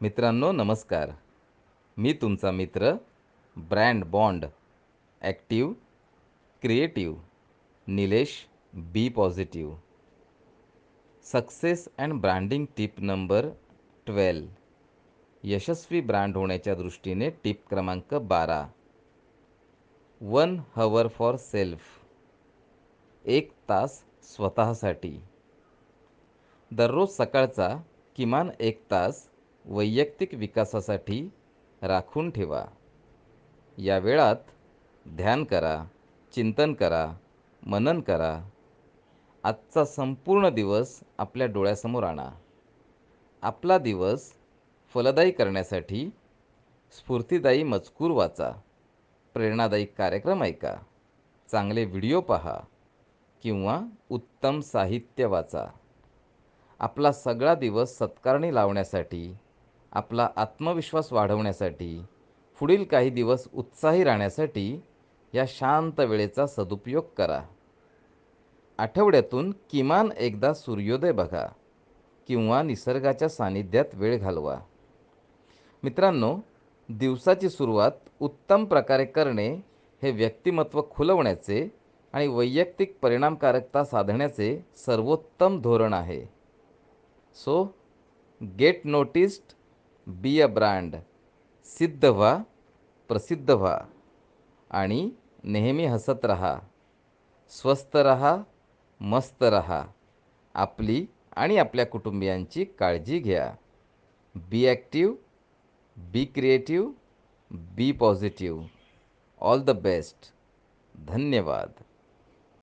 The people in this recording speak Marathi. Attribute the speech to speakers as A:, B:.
A: मित्रांनो नमस्कार. मी तुमचा मित्र brand bond active creative Nilesh be positive success and branding tip number twelve. Yashasvi brand होण्याच्या दृष्टीने टिप क्रमांक बारा. One hour for self. एक तास स्वतःसाठी. दररोज सकाळचा किमान एक तास वैयक्तिक विकासासाठी राखून ठेवा. या वेळात ध्यान करा चिंतन करा मनन करा. आजचा संपूर्ण दिवस आपल्या डोळ्यासमोर आणा. आपला दिवस फलदायी करण्यासाठी स्फूर्तिदायी मजकूर वाचा. प्रेरणादायी कार्यक्रम ऐका. चांगले व्हिडिओ पहा किंवा उत्तम साहित्य वाचा. आपला सगळा दिवस सत्कारणी लावण्यासाठी आपला आत्मविश्वास वाढवण्यासाठी पुढील काही दिवस उत्साही राहण्यासाठी या शांत वेळेचा सदुपयोग करा. आठवड्यातून किमान एकदा सूर्योदय बघा किंवा निसर्गाच्या सानिध्यात वेळ घालवा. मित्रांनो दिवसाची सुरुवात उत्तम प्रकारे करणे हे व्यक्तिमत्व खुलवण्याचे आणि वैयक्तिक परिणामकारकता साधण्याचे सर्वोत्तम धोरण आहे. So get noticed be a brand सिद्ध व्हा प्रसिद्ध व्हा आणि नेहमी हसत रहा. स्वस्त रहा मस्त रहा. आपली आणि आपल्या कुटुंबियांची काळजी घ्या. Be active be creative be positive. All the best. धन्यवाद.